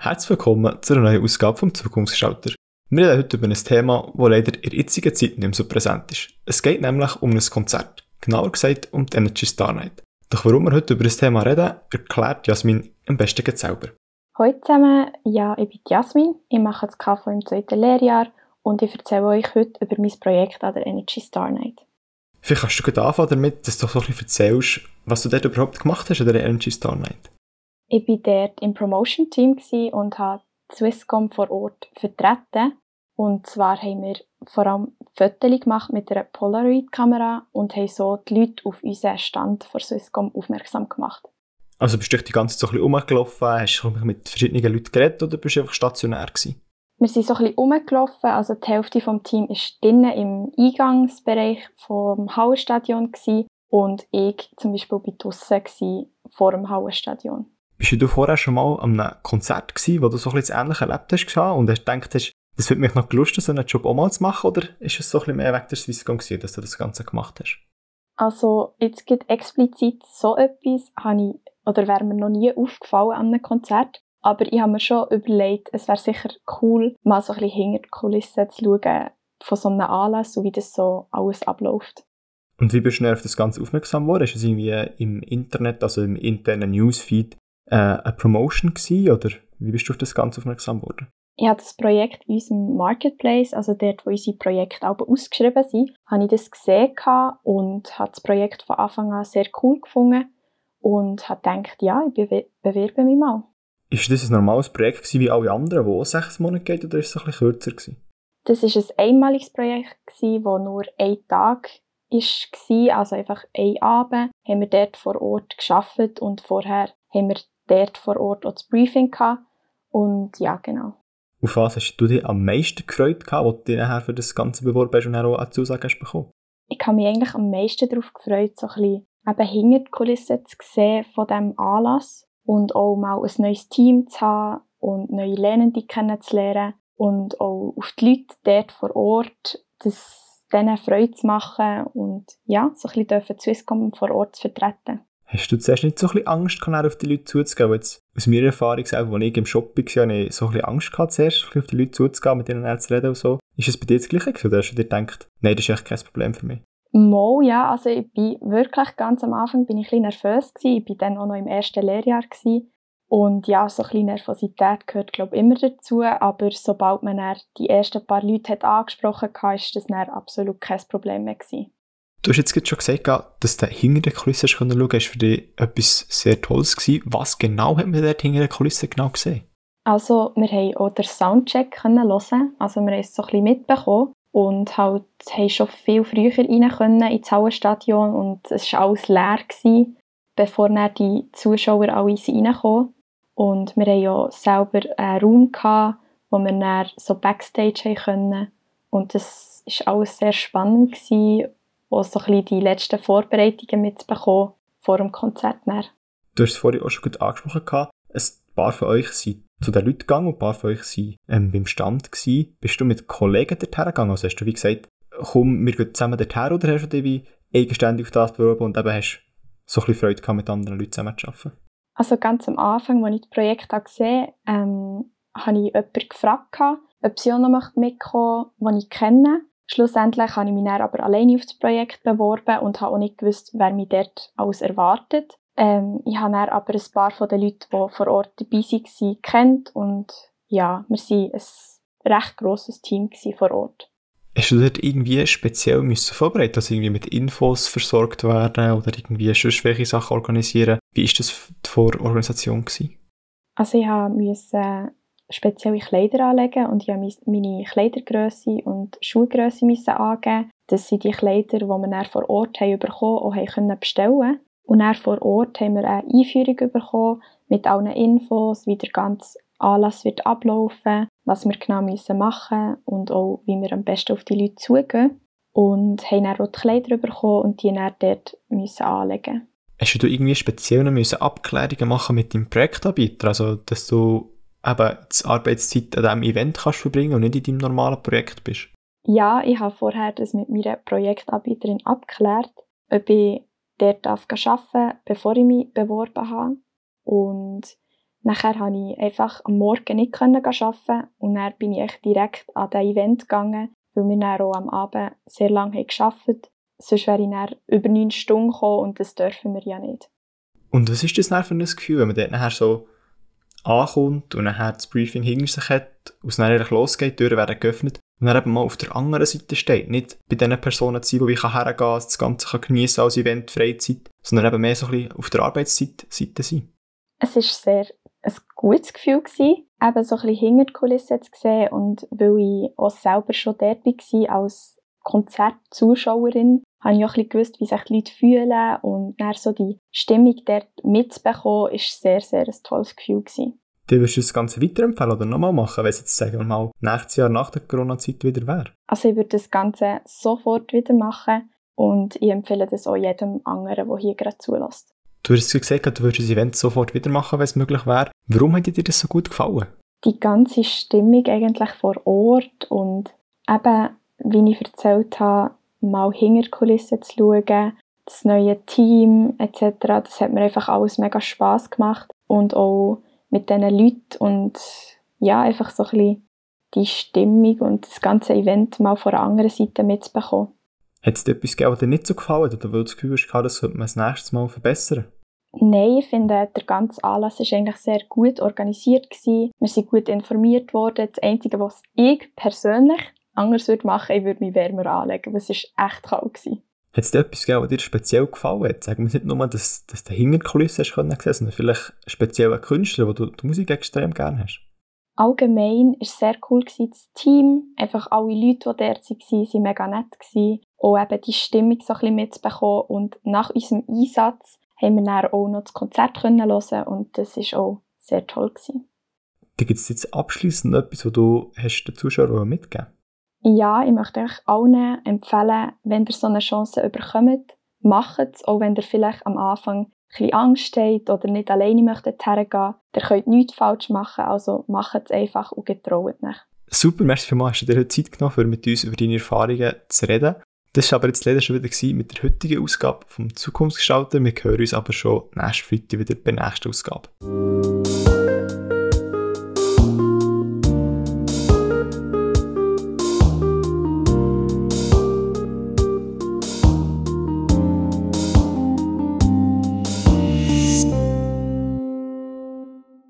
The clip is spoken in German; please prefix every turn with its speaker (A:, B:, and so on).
A: Herzlich willkommen zu einer neuen Ausgabe vom Zukunftsschalter. Wir reden heute über ein Thema, das leider in der jetzigen Zeit nicht mehr so präsent ist. Es geht nämlich um ein Konzert, genauer gesagt um die Energy Star Night. Doch warum wir heute über das Thema reden, erklärt Jasmin am besten selber.
B: Hallo zusammen, ja, ich bin Jasmin, ich mache das KV im zweiten Lehrjahr und ich erzähle euch heute über mein Projekt an der Energy Star Night.
A: Vielleicht kannst du gut anfangen damit, dass du so ein bisschen erzählst, was du dort überhaupt gemacht hast an der Energy Star Night.
B: Ich war dort im Promotion-Team und habe Swisscom vor Ort vertreten. Und zwar haben wir vor allem Fotos gemacht mit einer Polaroid-Kamera und haben so die Leute auf unseren Stand von Swisscom aufmerksam gemacht.
A: Also bist du die ganze Zeit so ein bisschen rumgelaufen, hast du mit verschiedenen Leuten geredet oder bist du einfach stationär gewesen?
B: Wir sind so ein bisschen rumgelaufen, also die Hälfte des Teams war drinnen im Eingangsbereich vom Hauenstadion und ich zum Beispiel war draussen vor dem Hauenstadion.
A: Bist du vorher schon mal an einem Konzert gewesen, wo du so ein bisschen das Ähnliche erlebt hast und hast gedacht hast, das würde mich noch gelustet, so einen Job auch mal zu machen, oder ist es so ein bisschen mehr weg der Swisscom gewesen, dass du das Ganze gemacht hast?
B: Also, jetzt gibt explizit so etwas, habe ich, oder wäre mir noch nie aufgefallen an einem Konzert. Aber ich habe mir schon überlegt, es wäre sicher cool, mal so ein bisschen hinter die Kulissen zu schauen von so einem Anlass, so wie das so alles abläuft.
A: Und wie bist du auf das Ganze aufmerksam geworden? Ist es irgendwie im Internet, also im internen Newsfeed, äh, eine Promotion gewesen, oder wie bist du auf das Ganze aufmerksam geworden?
B: Ich habe das Projekt in unserem Marketplace, also dort, wo unsere Projekte auch ausgeschrieben sind, habe ich das gesehen und habe das Projekt von Anfang an sehr cool gefunden und habe gedacht, ja, ich bewerbe mich mal.
A: Ist das ein normales Projekt gewesen, wie alle anderen, wo auch sechs Monate geht, oder ist es ein bisschen kürzer gewesen?
B: Das war ein einmaliges Projekt, das nur ein Tag war, also einfach ein Abend, haben wir dort vor Ort geschafft und vorher haben wir dort vor Ort auch das Briefing gehabt. Und ja, genau.
A: Auf was hast du dich am meisten gefreut, gehabt, wo du dich nachher für das Ganze beworben hast und dann auch eine Zusage hast bekommen?
B: Ich habe mich eigentlich am meisten darauf gefreut, so ein bisschen eben hinter die Kulissen zu sehen von diesem Anlass und auch mal ein neues Team zu haben und neue Lernende kennenzulernen und auch auf die Leute dort vor Ort, das denen Freude zu machen und ja, so ein bisschen Swisscom vor Ort zu vertreten.
A: Hast du zuerst nicht so ein bisschen Angst gehabt, auf die Leute zuzugehen? Jetzt, aus meiner Erfahrung, selber, als ich im Shop war, hatte ich so ein bisschen Angst gehabt, zuerst auf die Leute zuzugehen, mit ihnen zu reden und so. Ist es bei dir das Gleiche gewesen, oder hast du dir gedacht, nein, das ist echt kein Problem für mich?
B: Mo, ja, also ich bin wirklich ganz am Anfang bin ich ein bisschen nervös gewesen. Ich bin dann auch noch im ersten Lehrjahr gewesen. Und ja, so ein bisschen Nervosität gehört, glaube ich, immer dazu. Aber sobald man dann die ersten paar Leute hat angesprochen hat, war das dann absolut kein Problem mehr gewesen.
A: Du hast jetzt schon gesagt, dass du hinter der Kulisse schauen konntest. War für dich etwas sehr Tolles. Gewesen. Was genau hat man dort hinter der Kulisse genau gesehen?
B: Also, wir haben auch den Soundcheck hören. Also, wir haben es so ein bisschen mitbekommen. Und halt, haben schon viel früher rein können ins Hallenstadion. Und es war alles leer, gewesen, bevor dann die Zuschauer alle reinkamen. Und wir hatten ja selber einen Raum, gehabt, wo wir dann so Backstage haben können. Und das war alles sehr spannend. Gewesen auch so ein bisschen die letzten Vorbereitungen mitbekommen vor dem Konzert. Dann.
A: Du hast es vorhin auch schon gut angesprochen. Ein paar von euch sind zu den Leuten gegangen und ein paar von euch waren ähm, beim Stand. Gewesen. Bist du mit Kollegen dorthin gegangen? Also hast du wie gesagt, komm, wir gehen zusammen dorthin oder hast du dich wie eigenständig auf das beworben und eben hast so ein bisschen Freude gehabt, mit anderen Leuten zusammen zu arbeiten?
B: Also ganz am Anfang, als ich das Projekt gesehen habe, ähm, habe ich jemanden gefragt, ob sie auch noch mitkommen möchte, den ich kenne. Schlussendlich habe ich mich dann aber alleine auf das Projekt beworben und habe auch nicht gewusst, wer mich dort alles erwartet. Ähm, ich habe dann aber ein paar von den Leuten, die vor Ort dabei waren, kennt und ja, wir waren ein recht grosses Team vor Ort.
A: Hast du dort irgendwie speziell müssen vorbereiten, also irgendwie mit Infos versorgt werden oder irgendwie sonst welche Sachen organisieren? Wie war das die Vororganisation?
B: Also ich musste spezielle Kleider anlegen und ich musste meine Kleidergröße und Schuhgröße angeben. Das sind die Kleider, die wir vor Ort haben bekommen und haben bestellen Und dann vor Ort haben wir eine Einführung bekommen mit allen Infos, wie der ganze Anlass wird ablaufen, was wir genau müssen machen und auch, wie wir am besten auf die Leute zugehen. Und haben dann auch die Kleider bekommen und die dann dort müssen anlegen
A: Hast du irgendwie speziell noch Abklärungen machen mit deinem Projektanbieter? Also, dass du eben die Arbeitszeit an diesem Event kannst verbringen und nicht in deinem normalen Projekt bist?
B: Ja, ich habe vorher das mit meiner Projektanbieterin abgeklärt, ob ich dort arbeiten darf, bevor ich mich beworben habe. Und Nachher konnte ich einfach am Morgen nicht arbeiten und dann bin ich direkt an das Event gegangen, weil wir dann auch am Abend sehr lange gearbeitet haben. Sonst wäre ich dann über neun Stunden gekommen und das dürfen wir ja nicht.
A: Und was ist das dann für ein Gefühl, wenn man dort nachher so ankommt und nachher das Briefing hinter sich hat, es dann eigentlich losgeht, die Türen werden geöffnet und dann eben mal auf der anderen Seite steht. Nicht bei den Personen zu sein, wo ich hergehen kann, das Ganze kann geniessen als Event, Freizeit, sondern eben mehr so ein bisschen auf der Arbeitsseite sein.
B: Es war sehr ein gutes Gefühl, gewesen, eben so ein bisschen hinter die Kulissen zu sehen und weil ich auch selber schon dort war als Konzertzuschauerin, habe ich auch ein bisschen gewusst, wie sich die Leute fühlen und dann so die Stimmung dort mitzubekommen, war sehr, sehr ein tolles Gefühl. Gewesen.
A: Du würdest du das Ganze weiterempfehlen oder nochmal machen, wenn es jetzt, sagen wir mal, nächstes Jahr nach der Corona-Zeit wieder wäre?
B: Also ich würde das Ganze sofort wieder machen und ich empfehle das auch jedem anderen, der hier gerade zulässt.
A: Du hast gesagt, du würdest das Event sofort wieder machen, wenn es möglich wäre. Warum hat dir das so gut gefallen?
B: Die ganze Stimmung eigentlich vor Ort und eben, wie ich erzählt habe, mal hinter die Kulissen zu schauen, das neue Team etc., das hat mir einfach alles mega Spass gemacht und auch mit diesen Leuten und ja, einfach so ein bisschen die Stimmung und das ganze Event mal von der anderen Seite mitzubekommen.
A: Hat es dir etwas gegeben, was dir nicht so gefallen hat oder weil du das Gefühl hast, das sollte man das nächste Mal verbessern?
B: Nein, ich finde, der ganze Anlass war eigentlich sehr gut organisiert. Gewesen. Wir sind gut informiert worden. Das Einzige, was ich persönlich anders würde machen, ich würde mich wärmer anlegen, weil es war echt kalt. Gewesen.
A: Hat es dir etwas gegeben, was dir speziell gefallen hat? Sagen wir nicht nur, dass, dass du hinter Kulissen hast können sehen, sondern vielleicht speziell ein Künstler, wo du die Musik extrem gerne hast?
B: Allgemein war es sehr cool, gewesen, das Team. Einfach alle Leute, die dort waren, waren mega nett. Gewesen. Auch eben die Stimmung so ein bisschen mitzubekommen. Und nach unserem Einsatz haben wir dann auch noch das Konzert können hören und das war auch sehr toll. Gewesen.
A: Gibt es jetzt abschließend etwas, was du hast den Zuschauern mitgeben
B: Ja, ich möchte euch allen empfehlen, wenn ihr so eine Chance bekommt, macht es, auch wenn ihr vielleicht am Anfang ein Angst habt oder nicht alleine möchtet hergehen. Ihr könnt nichts falsch machen, also macht es einfach und getraut nicht.
A: Super, merci vielmals, hast du dir Zeit genommen, um mit uns über deine Erfahrungen zu reden. Das war aber jetzt leider schon wieder mit der heutigen Ausgabe vom Zukunftsgestalter. Wir hören uns aber schon nächste Freitag wieder bei der nächsten Ausgabe.